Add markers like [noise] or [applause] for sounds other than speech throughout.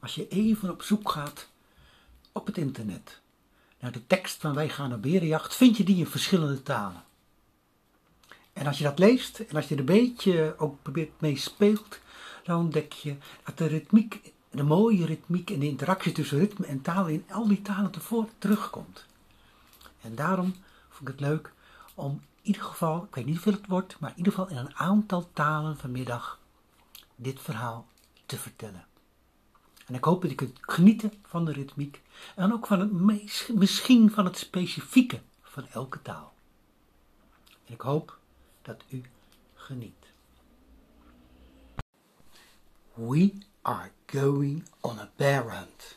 als je even op zoek gaat op het internet naar de tekst van Wij gaan op berenjacht, vind je die in verschillende talen. En als je dat leest en als je er een beetje ook probeert mee speelt, dan ontdek je dat de ritmiek, de mooie ritmiek en de interactie tussen ritme en taal in al die talen tevoren terugkomt. En daarom vond ik het leuk om in ieder geval, ik weet niet hoeveel het wordt, maar in ieder geval in een aantal talen vanmiddag dit verhaal te vertellen. En ik hoop dat je kunt genieten van de ritmiek en ook van het misschien van het specifieke van elke taal. En ik hoop dat u geniet. We are going on a bear hunt.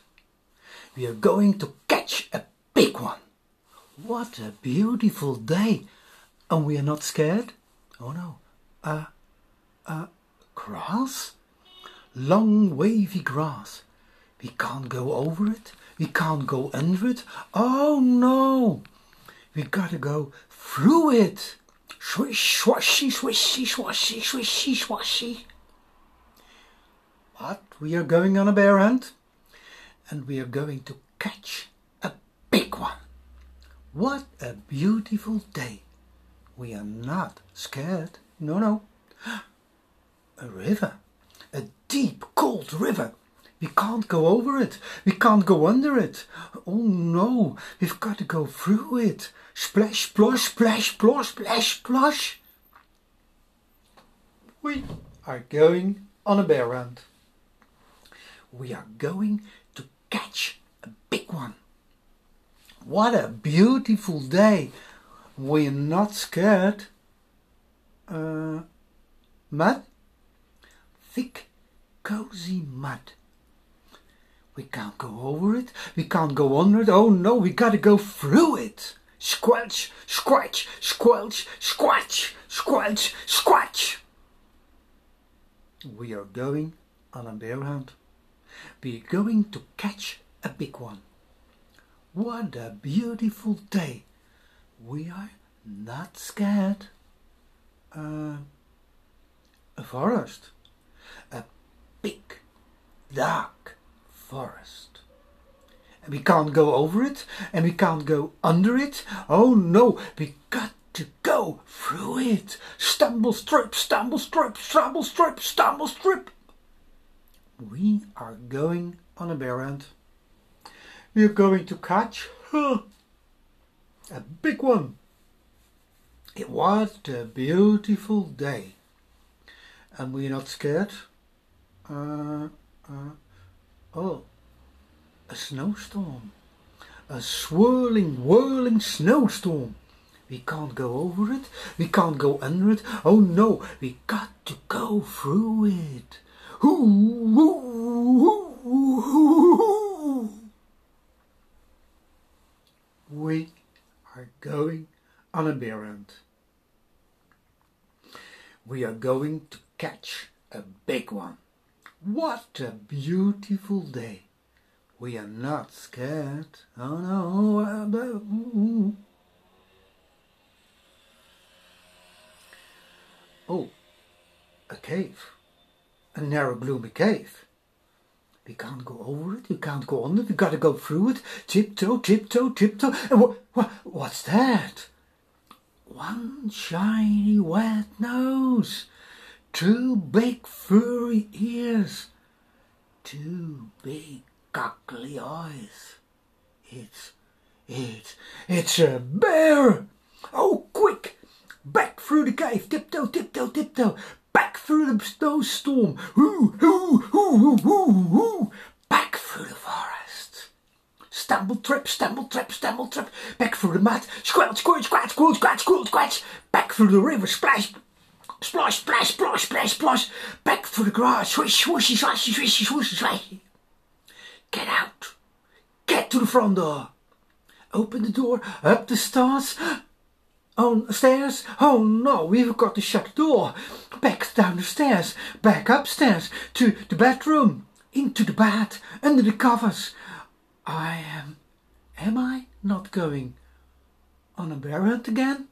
We are going to catch a big one. What a beautiful day. And we are not scared? Oh no. Uh, uh, grass? Long wavy grass. We can't go over it. We can't go under it. Oh no! We gotta go through it. Swish, swashy, swishy, swashy, swishy, swashy. But we are going on a bear hunt, and we are going to catch a big one. What a beautiful day. We are not scared. No, no. [gasps] A river a deep, cold river. We can't go over it. We can't go under it. Oh no, we've got to go through it. Splash, splosh, splash, splosh, splash, splosh. We are going on a bear hunt. We are going to catch a big one. What a beautiful day. We're not scared. Uh, Matt? Thick, cozy mud. We can't go over it. We can't go under it. Oh no, we gotta go through it. Squelch, squelch, squelch, squelch, squelch, squelch. We are going on a bear hunt. We're going to catch a big one. What a beautiful day. We are not scared. Uh, a forest big, dark forest. And we can't go over it, and we can't go under it. Oh no, we got to go through it. Stumble, strip, stumble, strip, stumble, strip, stumble, strip. We are going on a bear hunt. We are going to catch huh, a big one. It was a beautiful day. And we're not scared uh, uh, oh, a snowstorm. A swirling, whirling snowstorm. We can't go over it. We can't go under it. Oh no, we got to go through it. Hoo, hoo, hoo, We are going on a bear hunt. We are going to catch a big one. What a beautiful day. We are not scared. Oh no. Uh, uh, oh, a cave. A narrow, gloomy cave. We can't go over it, we can't go under it, we gotta go through it. Tiptoe, tiptoe, tiptoe. And what, what, what's that? One shiny wet nose two big furry ears, two big goggly eyes. It's, it's, it's a bear! Oh, quick! Back through the cave, tiptoe, tiptoe, tiptoe, back through the snowstorm, hoo, hoo, hoo, hoo, hoo, hoo, back through the forest. Stumble, trip, stumble, trip, stumble, trip, back through the mud, squelch, squelch, squelch, squelch, squatch, squelch, squatch, back through the river, splash, Splosh, splash, splash, splash, splosh. Back through the grass. Swish, swooshy, swashy, swishy, swooshy, swashy. Get out. Get to the front door. Open the door. Up the stairs. On the stairs? Oh no, we've got to shut the door. Back down the stairs. Back upstairs. To the bedroom. Into the bed. Under the covers. I am. Am I not going on a bear hunt again?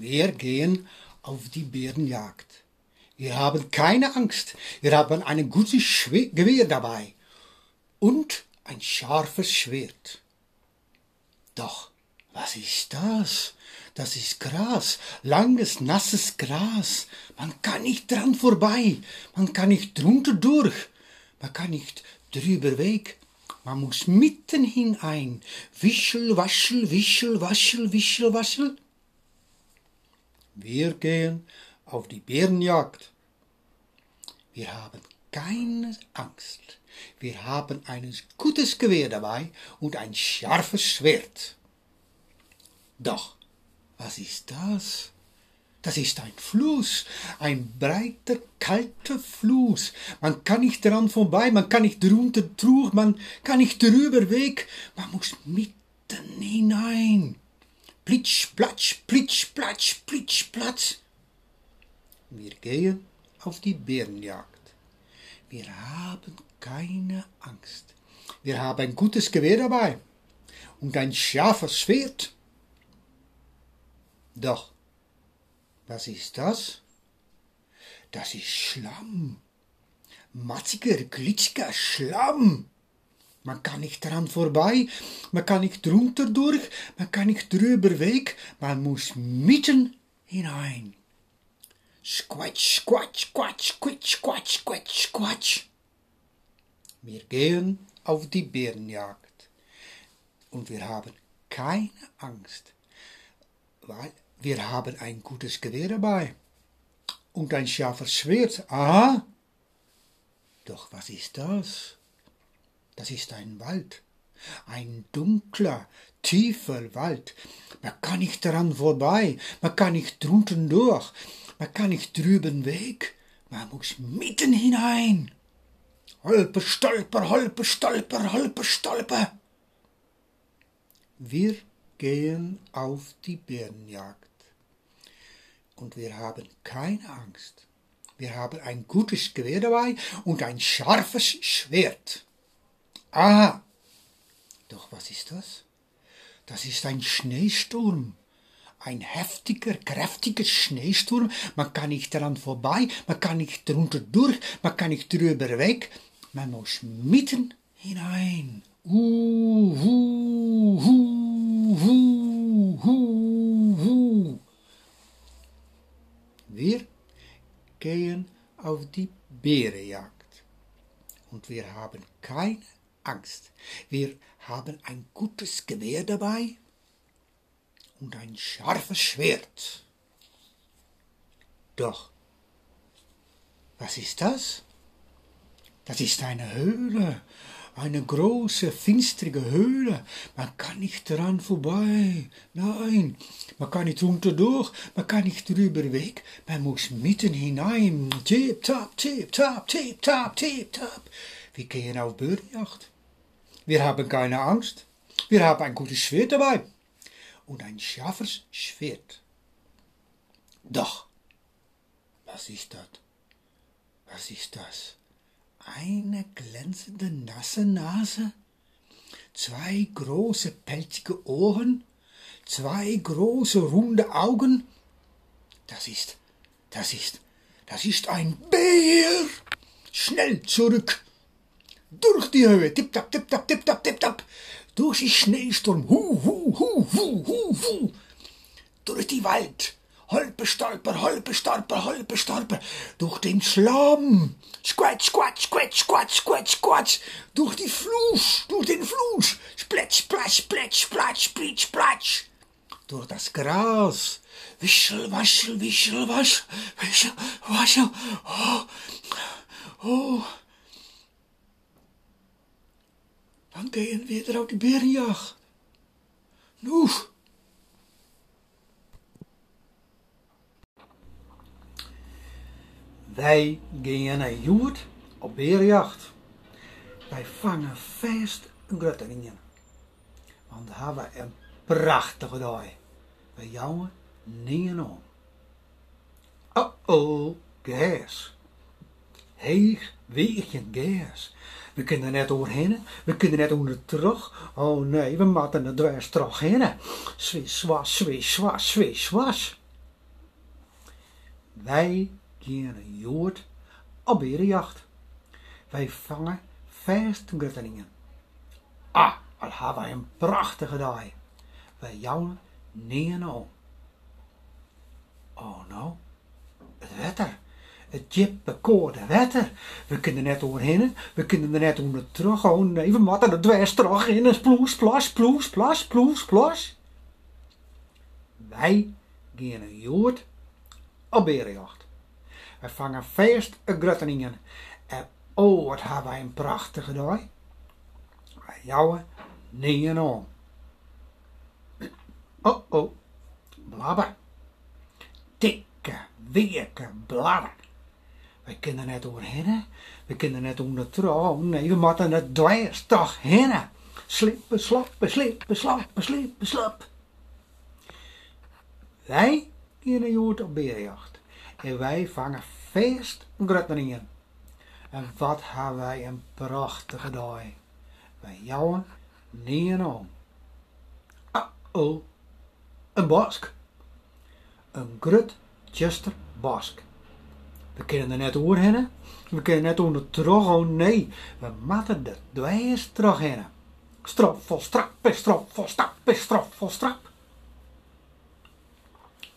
Wir gehen auf die Bärenjagd. Wir haben keine Angst. Wir haben ein gutes Schwe Gewehr dabei. Und ein scharfes Schwert. Doch, was ist das? Das ist Gras, langes, nasses Gras. Man kann nicht dran vorbei, man kann nicht drunter durch, man kann nicht drüber weg. Man muss mitten hinein. Wischel, waschel, wischel, waschel, wischel, waschel. Wir gehen auf die Bärenjagd. Wir haben keine Angst. Wir haben ein gutes Gewehr dabei und ein scharfes Schwert. Doch, was ist das? Das ist ein Fluss, ein breiter, kalter Fluss. Man kann nicht daran vorbei, man kann nicht drunter durch, man kann nicht drüber weg, man muss mitten hinein. Plitsch, platsch, plitsch, platsch, plitsch, platsch. Wir gehen auf die Bärenjagd. Wir haben keine Angst. Wir haben ein gutes Gewehr dabei und ein scharfes Schwert. Doch, was ist das? Das ist Schlamm. Matziger, glitschiger Schlamm. Man kann nicht daran vorbei, man kann nicht drunter durch, man kann nicht drüber weg, man muss mitten hinein. Squatsch, squatsch, squatsch, squatsch, squatsch, squatsch, squatsch. Wir gehen auf die Bärenjagd und wir haben keine Angst, weil wir haben ein gutes Gewehr dabei und ein scharfes Schwert. Aha! Doch was ist das? Das ist ein Wald, ein dunkler, tiefer Wald. Man kann nicht daran vorbei, man kann nicht drunten durch, man kann nicht drüben weg, man muss mitten hinein. Holper, stolper, holper, stolper, holper, stolper. Wir gehen auf die Bärenjagd. Und wir haben keine Angst. Wir haben ein gutes Gewehr dabei und ein scharfes Schwert. Aha! Doch was ist das? Das ist ein Schneesturm. Ein heftiger, kräftiger Schneesturm. Man kann nicht daran vorbei, man kann nicht drunter durch, man kann nicht drüber weg. Man muss mitten hinein. Uh, uh, uh, uh, uh, uh. Wir gehen auf die Bärenjagd. Und wir haben keine Angst. Wir haben ein gutes Gewehr dabei und ein scharfes Schwert. Doch, was ist das? Das ist eine Höhle, eine große, finstrige Höhle. Man kann nicht dran vorbei. Nein, man kann nicht runter durch, man kann nicht drüber weg. Man muss mitten hinein. Tip, tap, tip, tap, tip, tap, tip, tap. Wir gehen auf Börnjacht. Wir haben keine Angst. Wir haben ein gutes Schwert dabei. Und ein scharfes Schwert. Doch, was ist das? Was ist das? eine glänzende nasse Nase, zwei große pelzige Ohren, zwei große runde Augen. Das ist, das ist, das ist ein Bär. Schnell zurück. Durch die Höhe, tipp tap, tipp tap, tipp tap, tipp tap. Durch die Schneesturm, hu, hu, hu, hu, hu, hu. Durch die Wald, holpe stolper, holpe stolper, holpe stolper. Durch den Schlamm, Squatsch, squatsch, squatsch, squatsch, squatsch, squatsch. Durch die Fluss, durch den Fluss. Splätsch, splatsch, splätsch, splatsch, splitsch, platsch. Durch das Gras. Wischel, waschel, wischel, waschel, wischel, waschel. Oh, oh. Dann wir wieder auf die Bärenjagd. Nu. Wij gingen naar Joert op berenjacht. Wij vangen vast een grutteringen. Want we hebben een prachtige dag. Wij jongen niet om. Oh oh, gas. Heeg weegje gas. We kunnen net overheen, we kunnen net onder terug. Oh nee, we moeten er dwars terug heen. Swish, was, swish, was, swish, was. Wij een jood op berenjacht. Wij vangen grutteningen. Ah, wat hebben wij een prachtige dag. Wij jouwen neer om. Oh nou, het wetter. Het jippe koorde wetter. We kunnen net doorheen, we kunnen er net onder terug. Oh nee, we moeten er dwars terug in. Ploes, plas, ploes, plas, ploes, plas. Wij gaan een jood op berenjacht. We vangen feest grutteningen. En oh, wat hebben wij een prachtige dag. Wij jouwen niet om. Oh, oh, blabber. Dikke, weke bladder. We kunnen net doorheen, we kunnen net onder troon. Nee, we moeten het dwars toch heen. Slippen, slappen, slippen, slappen, slippen, slap. Wij een jood op berenjacht. En wij vangen feest grutteningen. En wat hebben wij een prachtige dag. Wij jouwen niet om. Ah, oh, een bosk. Een grut Chester bosk. We kunnen er net doorheen. We kunnen net onder terug. Oh nee, we moeten de dwijs terug heen. Strop vol strap, strop vol stap, strop vol strap.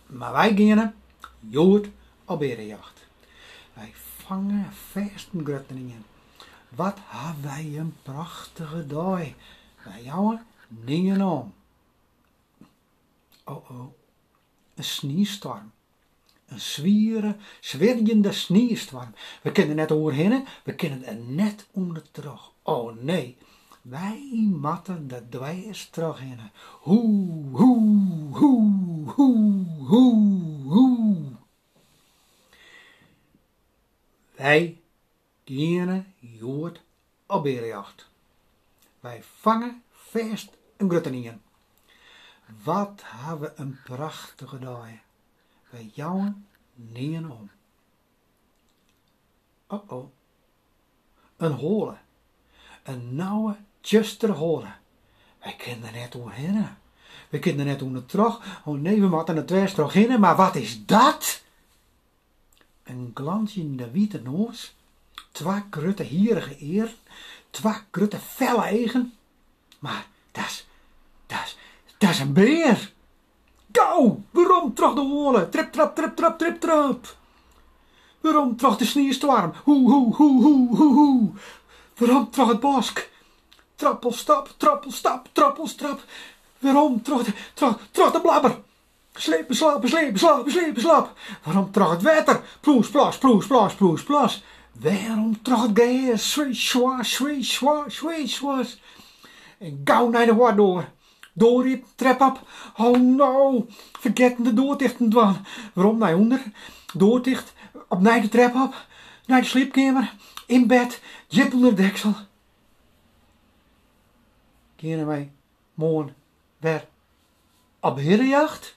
Maar wij gaan jood op berenjacht. Wij vangen vestengrutteningen. Wat hebben wij een prachtige dag. Wij jouwen dingen om. Oh oh, een sneeuwstorm. Een zwieren, zwerjende sneeuwstorm. We kunnen net overheen, we kunnen er net onder terug. Oh nee, wij matten de dwijs terug in. Hoe, hoe, hoe, hoe, hoe, hoe. Wij gaan jood op berenjacht. Wij vangen feest een grutteningen. Wat hebben we een prachtige dag. Wij jouwen niet om. Oh oh. Een holen. Een nauwe, juster holen. Wij kunnen net doorheen. We kunnen net onder terug. Oh nee, we moeten er twee terug in. Maar wat is dat? Een glansje in de witte noos. Twee grutte hierige eer. Twee grutte felle eigen. Maar dat dat is, dat is een beer. Waarom terug de holen? Trip, trap, trip, trap, trip, trap. Waarom terug de sneeuwstorm? Hoe, hoe, hoe, hoe, hoe, hoe. Waarom terug het bosk? Trappelstap, trappelstap, trappelstap. Waarom terug de, terug, terug de blabber? Slepen, slapen, slepen, slapen, slepen, slap. Waarom terug het water? Ploes, plas, ploes, plas, ploes, plas. Waarom terug het gas? Swish, swash, swish, swash, swish, swash. En gauw naar de door. Doorriep, trap op. Oh no, vergeten de doordichten dwan. Waarom naar onder? Doordicht, op naar de trap op. Naar de slaapkamer, in bed, jip onder de deksel. Keren wij morgen weer op herenjacht?